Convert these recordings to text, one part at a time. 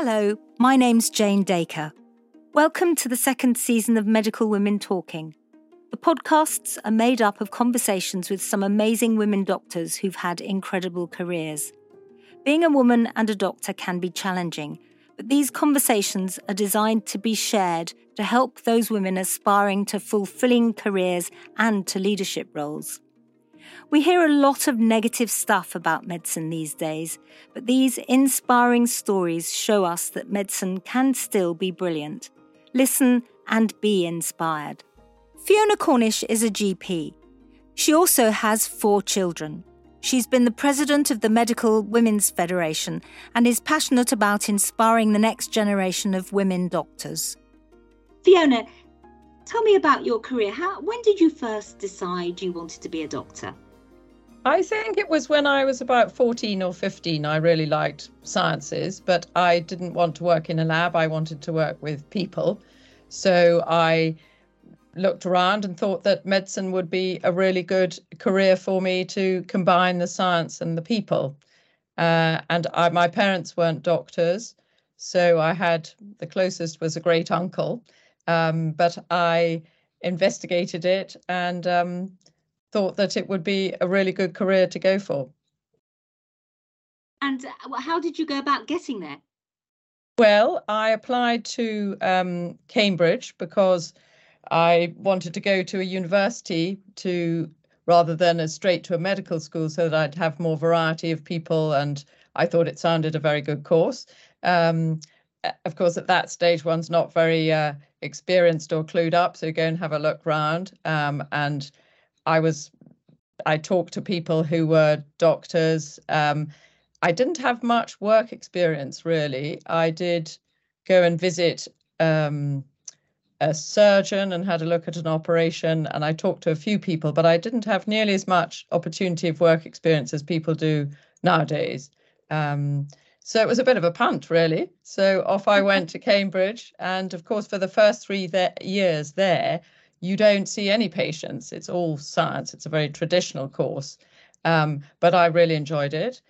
Hello, my name's Jane Dacre. Welcome to the second season of Medical Women Talking. The podcasts are made up of conversations with some amazing women doctors who've had incredible careers. Being a woman and a doctor can be challenging, but these conversations are designed to be shared to help those women aspiring to fulfilling careers and to leadership roles. We hear a lot of negative stuff about medicine these days, but these inspiring stories show us that medicine can still be brilliant. Listen and be inspired. Fiona Cornish is a GP. She also has four children. She's been the president of the Medical Women's Federation and is passionate about inspiring the next generation of women doctors. Fiona, tell me about your career. How, when did you first decide you wanted to be a doctor? I think it was when I was about 14 or 15. I really liked sciences, but I didn't want to work in a lab. I wanted to work with people. So I looked around and thought that medicine would be a really good career for me to combine the science and the people. Uh, and I, my parents weren't doctors, so I had the closest was a great uncle. Um, but I investigated it and um, thought that it would be a really good career to go for. And uh, how did you go about getting there? Well, I applied to um, Cambridge because I wanted to go to a university to rather than a straight to a medical school so that I'd have more variety of people and I thought it sounded a very good course. Um, of course, at that stage, one's not very uh, experienced or clued up, so go and have a look round. Um, and I was, I talked to people who were doctors. Um, I didn't have much work experience really. I did go and visit um, a surgeon and had a look at an operation and I talked to a few people, but I didn't have nearly as much opportunity of work experience as people do nowadays. Um, so it was a bit of a punt, really. So off I went to Cambridge. And of course, for the first three th- years there, you don't see any patients. It's all science. It's a very traditional course. Um, but I really enjoyed it.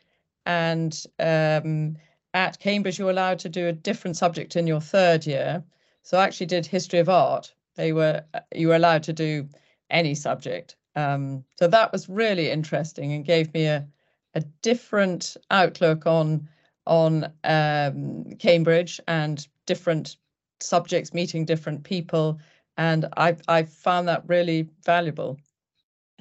And um, at Cambridge, you're allowed to do a different subject in your third year. So I actually did history of art. They were you were allowed to do any subject. Um, so that was really interesting and gave me a a different outlook on on um, Cambridge and different subjects, meeting different people, and I I found that really valuable.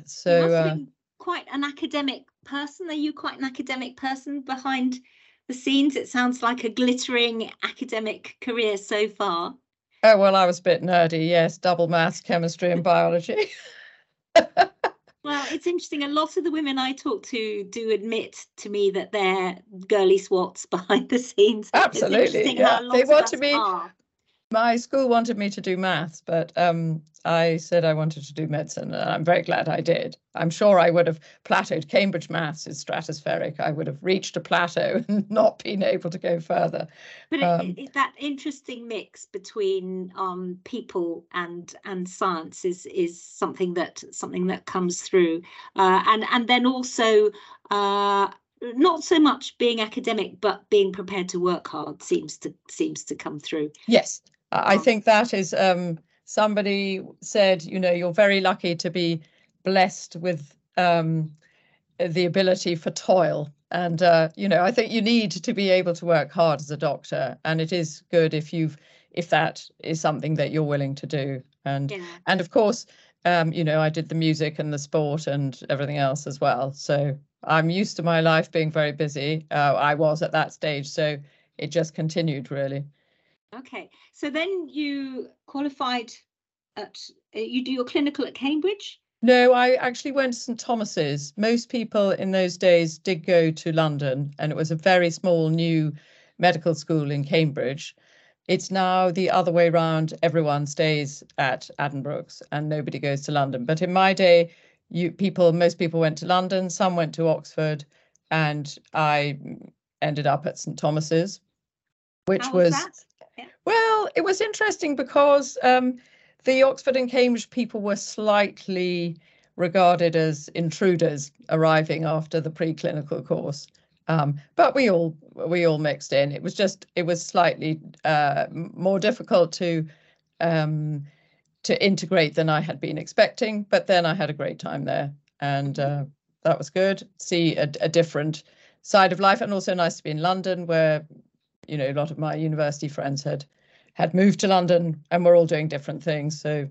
So uh, quite an academic person. Are you quite an academic person behind the scenes? It sounds like a glittering academic career so far. Oh, well, I was a bit nerdy, yes, double maths, chemistry, and biology. well, it's interesting. A lot of the women I talk to do admit to me that they're girly swats behind the scenes. Absolutely. Yeah. They want to be. Are my school wanted me to do maths, but um, I said I wanted to do medicine, and I'm very glad I did. I'm sure I would have plateaued. Cambridge maths is stratospheric. I would have reached a plateau and not been able to go further. But um, it, it, that interesting mix between um, people and and science is is something that something that comes through, uh, and and then also. Uh, not so much being academic but being prepared to work hard seems to seems to come through yes I think that is um, somebody said, you know, you're very lucky to be blessed with um, the ability for toil. And, uh, you know, I think you need to be able to work hard as a doctor. And it is good if you've, if that is something that you're willing to do. And, yeah. and of course, um, you know, I did the music and the sport and everything else as well. So I'm used to my life being very busy. Uh, I was at that stage. So it just continued really. Okay, so then you qualified at uh, you do your clinical at Cambridge. No, I actually went to St Thomas's. Most people in those days did go to London, and it was a very small new medical school in Cambridge. It's now the other way around. Everyone stays at Addenbrooke's and nobody goes to London. But in my day, you people, most people went to London, some went to Oxford, and I ended up at St Thomas's, which How was, was well, it was interesting because um, the Oxford and Cambridge people were slightly regarded as intruders arriving after the preclinical course. Um, but we all we all mixed in. It was just it was slightly uh, more difficult to um, to integrate than I had been expecting. But then I had a great time there, and uh, that was good. See a, a different side of life, and also nice to be in London, where you know a lot of my university friends had had moved to London, and we're all doing different things. So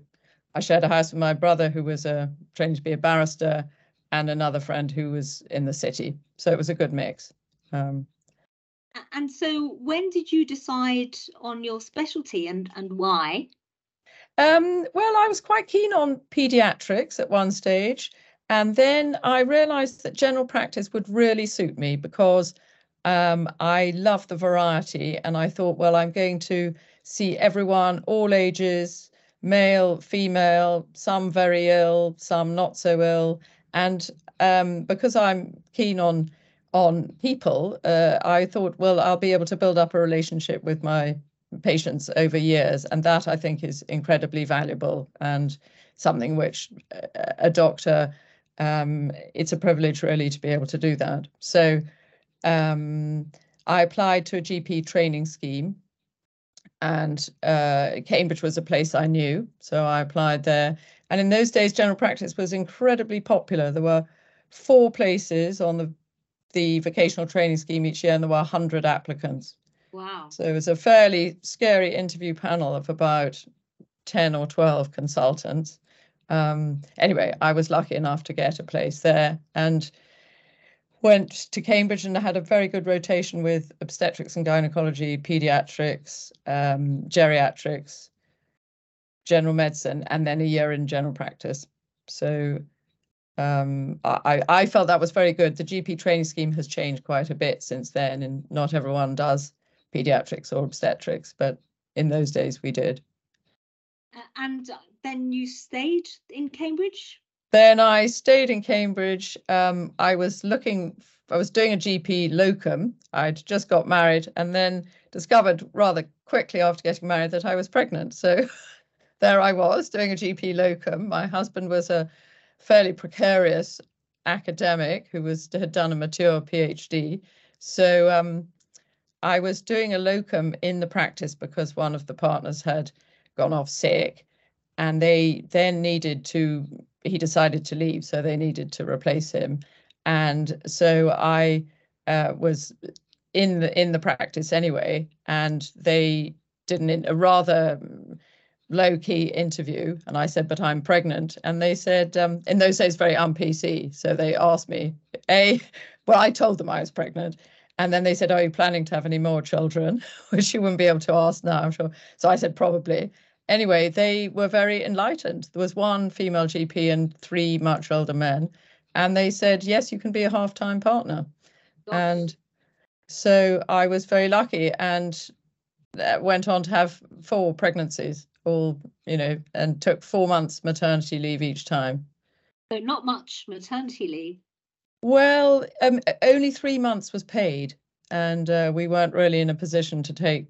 I shared a house with my brother, who was a trained to be a barrister, and another friend who was in the city. So it was a good mix. Um, and so, when did you decide on your specialty and and why? Um, well, I was quite keen on pediatrics at one stage. And then I realized that general practice would really suit me because um, I love the variety. And I thought, well, I'm going to see everyone, all ages, male, female, some very ill, some not so ill. And um, because I'm keen on on people, uh, I thought, well, I'll be able to build up a relationship with my patients over years. And that I think is incredibly valuable and something which a doctor, um, it's a privilege really to be able to do that. So um, I applied to a GP training scheme and uh, Cambridge was a place I knew. So I applied there. And in those days, general practice was incredibly popular. There were four places on the the vocational training scheme each year, and there were 100 applicants. Wow. So it was a fairly scary interview panel of about 10 or 12 consultants. Um, anyway, I was lucky enough to get a place there and went to Cambridge and had a very good rotation with obstetrics and gynecology, pediatrics, um, geriatrics, general medicine, and then a year in general practice. So um, I, I felt that was very good. The GP training scheme has changed quite a bit since then, and not everyone does pediatrics or obstetrics, but in those days we did. And then you stayed in Cambridge? Then I stayed in Cambridge. Um, I was looking, I was doing a GP locum. I'd just got married and then discovered rather quickly after getting married that I was pregnant. So there I was doing a GP locum. My husband was a fairly precarious academic who was had done a mature PhD. So um, I was doing a locum in the practice because one of the partners had gone off sick and they then needed to he decided to leave so they needed to replace him and so i uh, was in the in the practice anyway and they did an, a rather low key interview and i said but i'm pregnant and they said um, in those days very un pc so they asked me a well i told them i was pregnant and then they said, Are you planning to have any more children? Which you wouldn't be able to ask now, I'm sure. So I said, Probably. Anyway, they were very enlightened. There was one female GP and three much older men. And they said, Yes, you can be a half time partner. Gosh. And so I was very lucky and went on to have four pregnancies, all, you know, and took four months maternity leave each time. So not much maternity leave. Well, um, only three months was paid, and uh, we weren't really in a position to take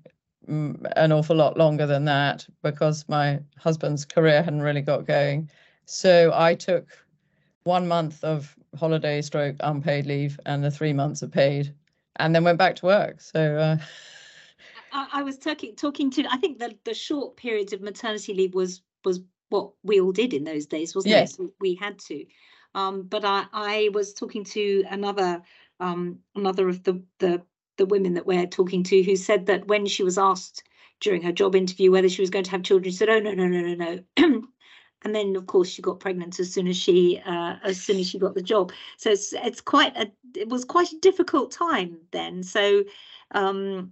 an awful lot longer than that because my husband's career hadn't really got going. So I took one month of holiday stroke unpaid leave and the three months of paid, and then went back to work. So. Uh, I, I was talking talking to. I think the the short periods of maternity leave was was what we all did in those days, wasn't yes. it? We had to. Um, but I, I was talking to another um, another of the, the the women that we're talking to who said that when she was asked during her job interview whether she was going to have children, she said, "Oh no, no, no, no, no." and then of course she got pregnant as soon as she uh, as soon as she got the job. So it's it's quite a it was quite a difficult time then. So um,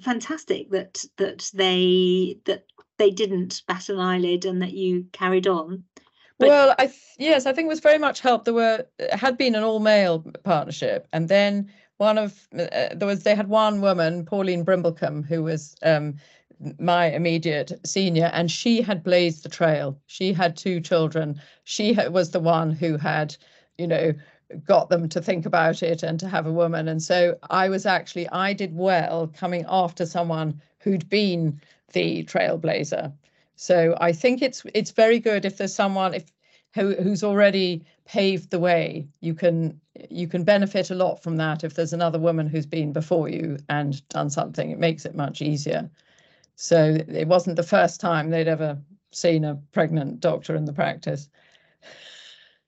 fantastic that that they that they didn't bat an eyelid and that you carried on. But, well, I th- yes, I think it was very much helped. There were had been an all male partnership, and then one of uh, there was they had one woman, Pauline Brimblecombe, who was um, my immediate senior, and she had blazed the trail. She had two children. She ha- was the one who had, you know, got them to think about it and to have a woman. And so I was actually I did well coming after someone who'd been the trailblazer. So I think it's it's very good if there's someone if who who's already paved the way. You can you can benefit a lot from that if there's another woman who's been before you and done something. It makes it much easier. So it wasn't the first time they'd ever seen a pregnant doctor in the practice.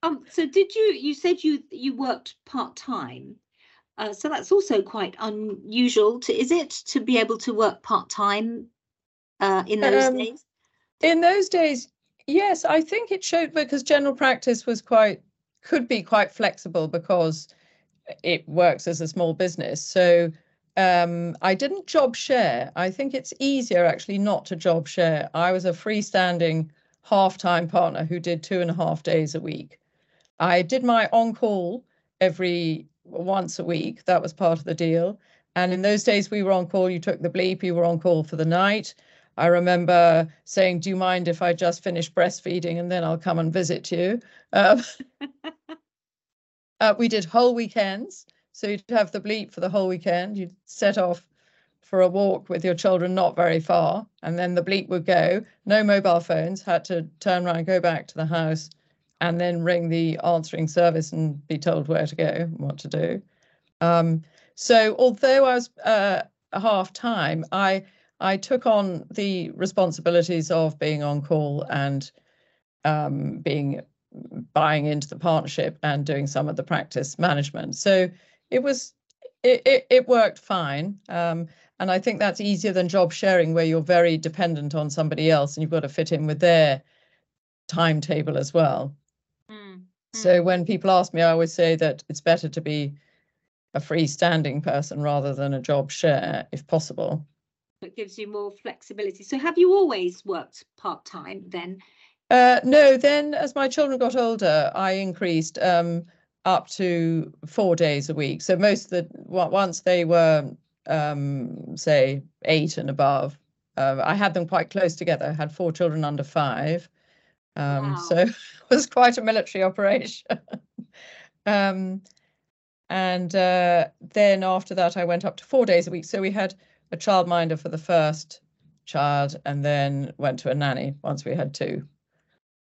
Um, so did you, you said you you worked part-time. Uh, so that's also quite unusual to, is it, to be able to work part-time uh, in those um, days? In those days, yes, I think it showed because general practice was quite, could be quite flexible because it works as a small business. So um, I didn't job share. I think it's easier actually not to job share. I was a freestanding half-time partner who did two and a half days a week. I did my on-call every once a week. That was part of the deal. And in those days, we were on call. You took the bleep, you were on call for the night. I remember saying, Do you mind if I just finish breastfeeding and then I'll come and visit you? Um, uh, we did whole weekends. So you'd have the bleep for the whole weekend. You'd set off for a walk with your children not very far, and then the bleep would go. No mobile phones, had to turn around, go back to the house, and then ring the answering service and be told where to go and what to do. Um, so although I was uh, half time, I I took on the responsibilities of being on call and um, being buying into the partnership and doing some of the practice management. So it was it, it, it worked fine. Um, and I think that's easier than job sharing, where you're very dependent on somebody else and you've got to fit in with their timetable as well. Mm. So when people ask me, I always say that it's better to be a freestanding person rather than a job share, if possible. It gives you more flexibility. So have you always worked part time then? Uh, no, then as my children got older, I increased. Um, up to four days a week. So most of the once they were um, say eight and above, uh, I had them quite close together. I had four children under five, um, wow. so it was quite a military operation. um, and uh, then after that, I went up to four days a week. So we had a childminder for the first child, and then went to a nanny once we had two.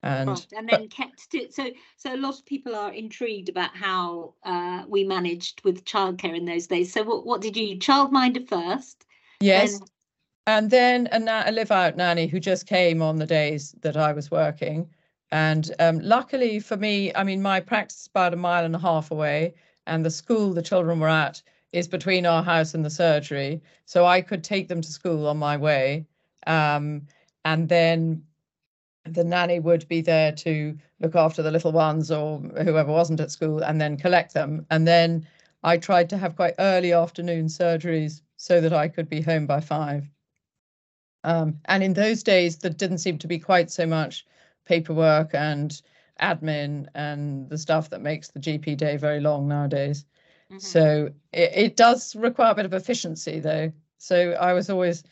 And right. and then but, kept it so so a lot of people are intrigued about how uh, we managed with childcare in those days. So what, what did you childminder first? Yes. Then... and then a, na- a live out nanny who just came on the days that i was working. And um, luckily for me i mean my practice is about a mile and a half away and the school the children were at is between our house and the surgery so i could take them to school on my way um, and then the nanny would be there to look after the little ones or whoever wasn't at school and then collect them. And then I tried to have quite early afternoon surgeries so that I could be home by five. Um, and in those days, there didn't seem to be quite so much paperwork and admin and the stuff that makes the GP day very long nowadays. Mm-hmm. So it, it, does require a bit of efficiency, though. So I was always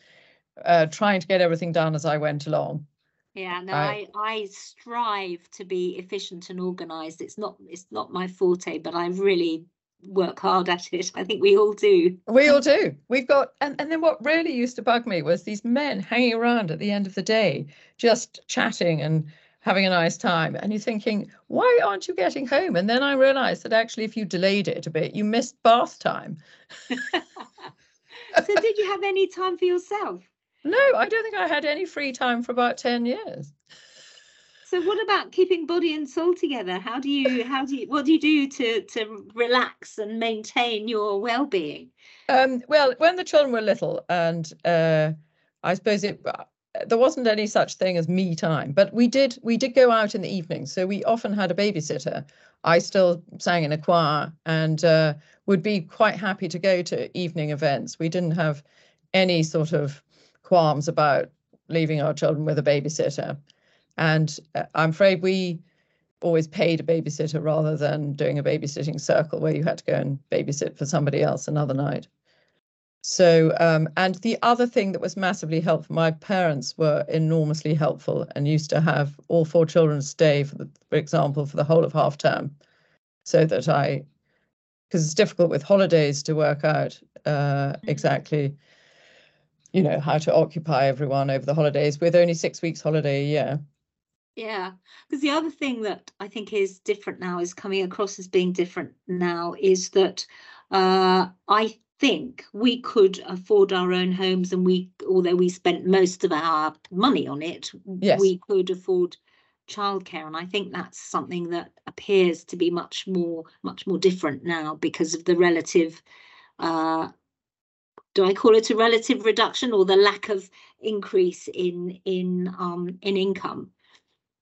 uh, trying to get everything done as I went along. Yeah, no, I, I strive to be efficient and organized. It's not it's not my forte, but I really work hard at it. I think we all do. We all do. We've got and, and then what really used to bug me was these men hanging around at the end of the day, just chatting and having a nice time. And you're thinking, why aren't you getting home? And then I realized that actually if you delayed it a bit, you missed bath time. so did you have any time for yourself? No, I don't think I had any free time for about 10 years. So what about keeping body and soul together? How do you how do you what do you do to to relax and maintain your well-being? Um, well, when the children were little and uh, I suppose it there wasn't any such thing as me time, but we did we did go out in the evening. So we often had a babysitter. I still sang in a choir and uh, would be quite happy to go to evening events. We didn't have any sort of qualms about leaving our children with a babysitter. And uh, I'm afraid we always paid a babysitter rather than doing a babysitting circle where you had to go and babysit for somebody else another night. So, um, and the other thing that was massively helpful, my parents were enormously helpful and used to have all four children stay, for, the, for example, for the whole of half term, so that I, because it's difficult with holidays to work out uh, mm-hmm. exactly you know, how to occupy everyone over the holidays with only six weeks holiday a year. Yeah, because the other thing that I think is different now is coming across as being different now is that uh, I think we could afford our own homes and we although we spent most of our money on it yes. we could afford childcare. And i think that's something that appears to be much more much more different now because of the relative uh, do i call it a relative reduction or the lack of increase in in um in income?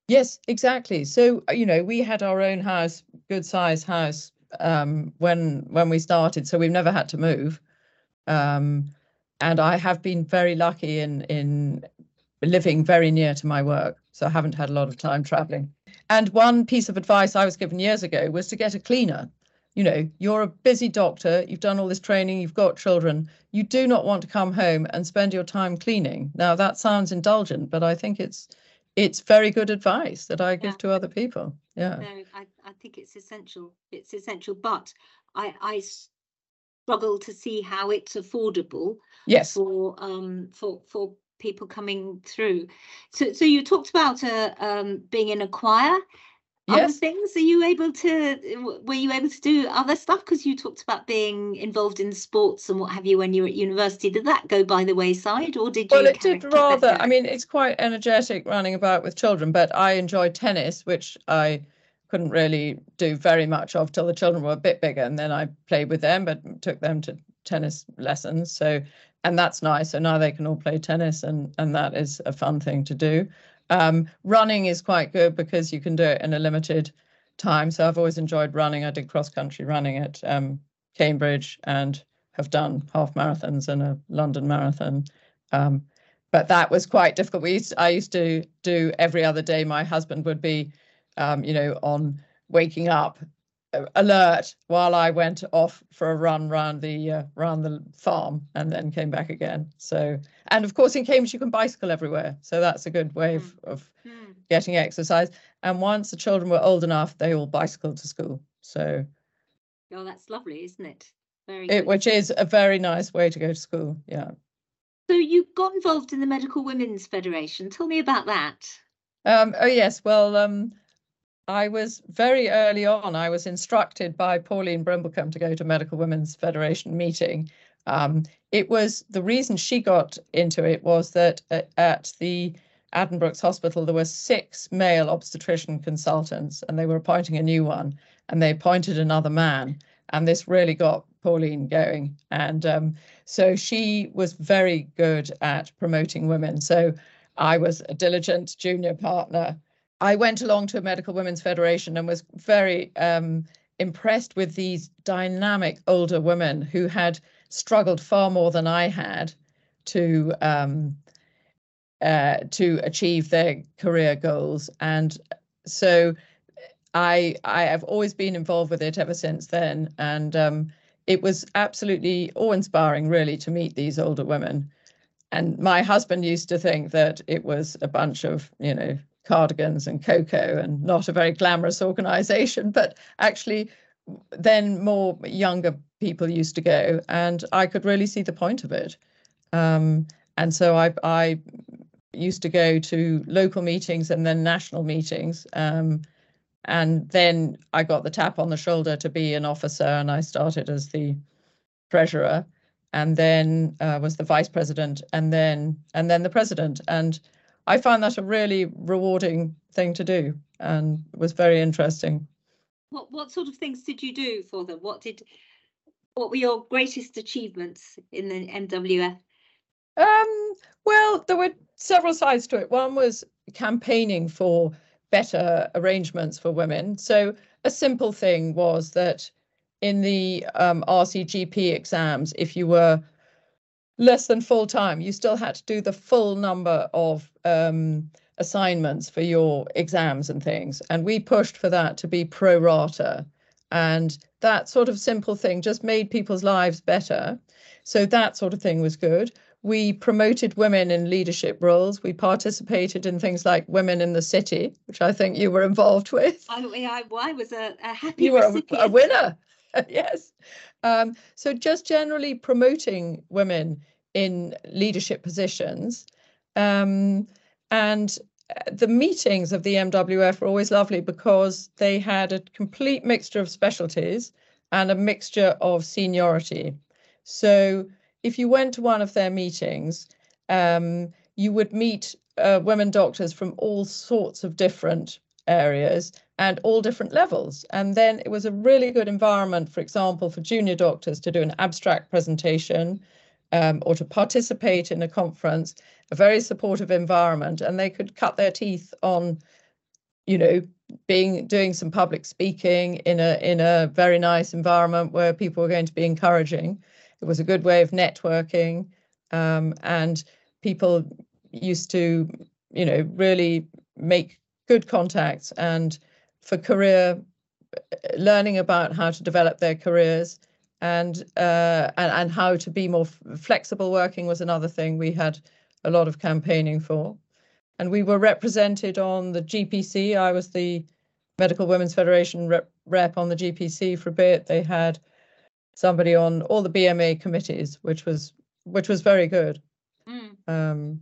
Yes exactly. So you know we had our own house good size house um, when when we started, so we've never had to move. Um, and I have been very lucky in in living very near to my work, so I haven't had a lot of time traveling. And one piece of advice I was given years ago was to get a cleaner. You know, you're a busy doctor, you've done all this training, you've got children. You do not want to come home and spend your time cleaning. Now that sounds indulgent, but I think it's it's very good advice that I give yeah. to other people. Yeah. No, I, think it's essential. It's essential, but I I struggle to see how it's affordable. Yes. For um for for people coming through. So so you talked about uh, um being in a choir other yes. things are you able to were you able to do other stuff because you talked about being involved in sports and what have you when you were at university did that go by the wayside or did you well it did rather i mean it's quite energetic running about with children but i enjoyed tennis which i couldn't really do very much of till the children were a bit bigger and then i played with them but took them to tennis lessons so and that's nice so now they can all play tennis and and that is a fun thing to do um, running is quite good because you can do it in a limited time. So I've always enjoyed running. I did cross country running at um, Cambridge and have done half marathons and a London marathon. Um, but that was quite difficult. We used I used to do every other day. My husband would be, um, you know, on waking up alert while I went off for a run round the uh, round the farm and then came back again. So and of course in Cambridge you can bicycle everywhere, so that's a good way of, mm. of mm. getting exercise. And once the children were old enough, they all bicycled to school. So oh, that's lovely, isn't it? Very it, which is a very nice way to go to school. Yeah. So you got involved in the Medical Women's Federation. Tell me about that. Um, oh yes, well. Um, I was very early on, I was instructed by Pauline Brimblecombe to go to Medical Women's Federation meeting. Um, it was the reason she got into it was that at the Addenbrooke's Hospital, there were six male obstetrician consultants, and they were appointing a new one, and they appointed another man. And this really got Pauline going. And um, so she was very good at promoting women. So I was a diligent junior partner I went along to a Medical Women's Federation and was very um, impressed with these dynamic older women who had struggled far more than I had to um, uh, to achieve their career goals. And so I I have always been involved with it ever since then. And um, it was absolutely awe-inspiring, really, to meet these older women. And my husband used to think that it was a bunch of, you know, cardigans and cocoa and not a very glamorous organization but actually then more younger people used to go and i could really see the point of it. Um, and so I, I used to go to local meetings and then national meetings um, and then i got the tap on the shoulder to be an officer and i started as the treasurer and then uh, was the vice president and then and then the president. And I found that a really rewarding thing to do and was very interesting. What what sort of things did you do for them? What did what were your greatest achievements in the MWF? Um, well, there were several sides to it. One was campaigning for better arrangements for women. So a simple thing was that in the um, RCGP exams, if you were less than full time. You still had to do the full number of um, assignments for your exams and things. And we pushed for that to be pro rata. And that sort of simple thing just made people's lives better. So that sort of thing was good. We promoted women in leadership roles. We participated in things like Women in the City, which I think you were involved with. I, I, I was a, a happy You were a, a winner. yes. Um, so just generally promoting women in leadership positions. Um, and the meetings of the MWF were always lovely because they had a complete mixture of specialties and a mixture of seniority. So if you went to one of their meetings, um, you would meet uh, women doctors from all sorts of different areas and all different levels. And then it was a really good environment, for example, for junior doctors to do an abstract presentation um, or to participate in a conference, a very supportive environment, and they could cut their teeth on, you know, being doing some public speaking in a in a very nice environment where people were going to be encouraging. It was a good way of networking, um, and people used to, you know, really make good contacts and for career learning about how to develop their careers and uh, and and how to be more flexible working was another thing we had a lot of campaigning for. And we were represented on the GPC I was the Medical Women's Federation rep, rep on the GPC for a bit. They had somebody on all the BMA committees which was which was very good. Mm. um,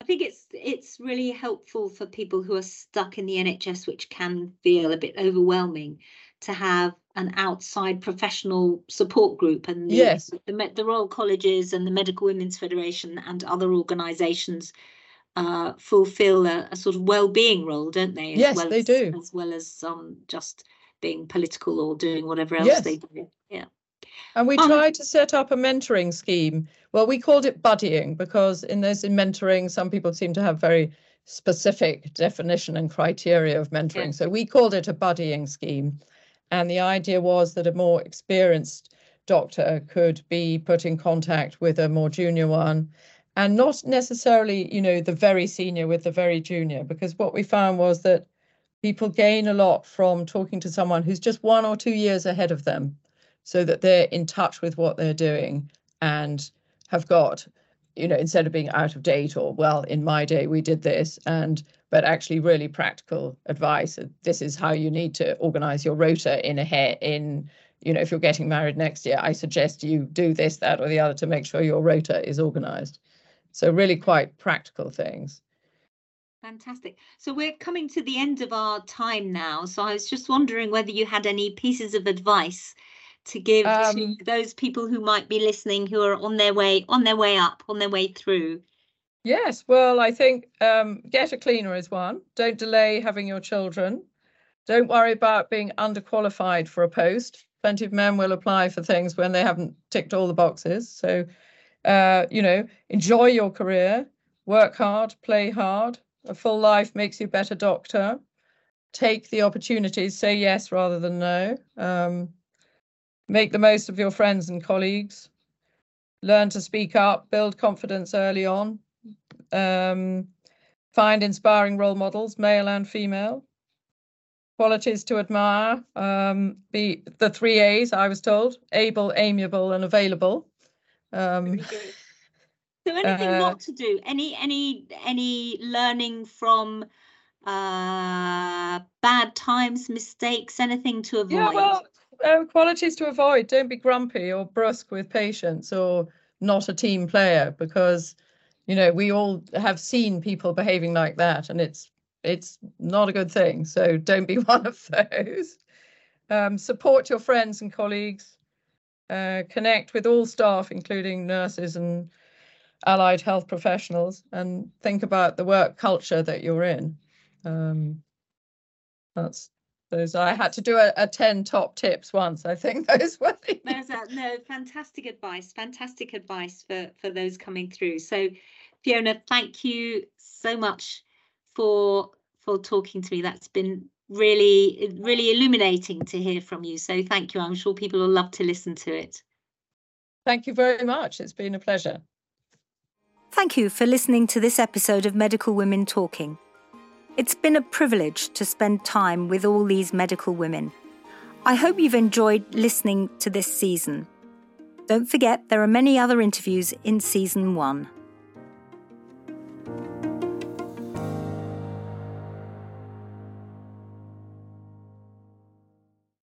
I think it's it's really helpful for people who are stuck in the NHS, which can feel a bit overwhelming, to have an outside professional support group. And the, yes, the, the Royal Colleges and the Medical Women's Federation and other organisations uh, fulfil a, a, sort of well-being role, don't they? As yes, well they as, do. As well as um, just being political or doing whatever else yes. they do. And we um, tried to set up a mentoring scheme. Well, we called it buddying because in those in mentoring, some people seem to have very specific definition and criteria of mentoring. Yeah. So we called it a buddying scheme. And the idea was that a more experienced doctor could be put in contact with a more junior one and not necessarily, you know, the very senior with the very junior, because what we found was that people gain a lot from talking to someone who's just one or two years ahead of them so that they're in touch with what they're doing and have got you know instead of being out of date or well in my day we did this and but actually really practical advice. This is how you need to organize your rota in a hair in you know if you're getting married next year i suggest you do this that or the other to make sure your rota is organized. So really quite practical things. Fantastic. So we're coming to the end of our time now. So i was just wondering whether you had any pieces of advice to give um, to those people who might be listening who are on their way on their way up on their way through. Yes well i think um, get a cleaner is one. Don't delay having your children. Don't worry about being underqualified for a post. Plenty of men will apply for things when they haven't ticked all the boxes. So uh, you know enjoy your career work hard play hard. A full life makes you a better doctor. Take the opportunities say yes rather than no. Um, Make the most of your friends and colleagues. Learn to speak up, build confidence early on. Um, find inspiring role models, male and female. Qualities to admire. Um, be the three A's I was told: able, amiable, and available. Um, so anything uh, not to do? Any any any learning from uh, bad times, mistakes, anything to avoid? Yeah, well, um, qualities to avoid. Don't be grumpy or brusque with patients or not a team player because you know we all have seen people behaving like that and it's it's not a good thing. So don't be one of those. Um, support your friends and colleagues. Uh, connect with all staff including nurses and allied health professionals and think about the work culture that you're in. Um, that's those I had to do a, a 10 top tips once. I think those were the... There's a, no fantastic advice, fantastic advice for for those coming through. So Fiona, thank you so much for for talking to me. That's been really really illuminating to hear from you. So thank you. I'm sure people will love to listen to it. Thank you very much. It's been a pleasure. Thank you for listening to this episode of Medical Women Talking. It's been a privilege to spend time with all these medical women. I hope you've enjoyed listening to this season. Don't forget, there are many other interviews in season one.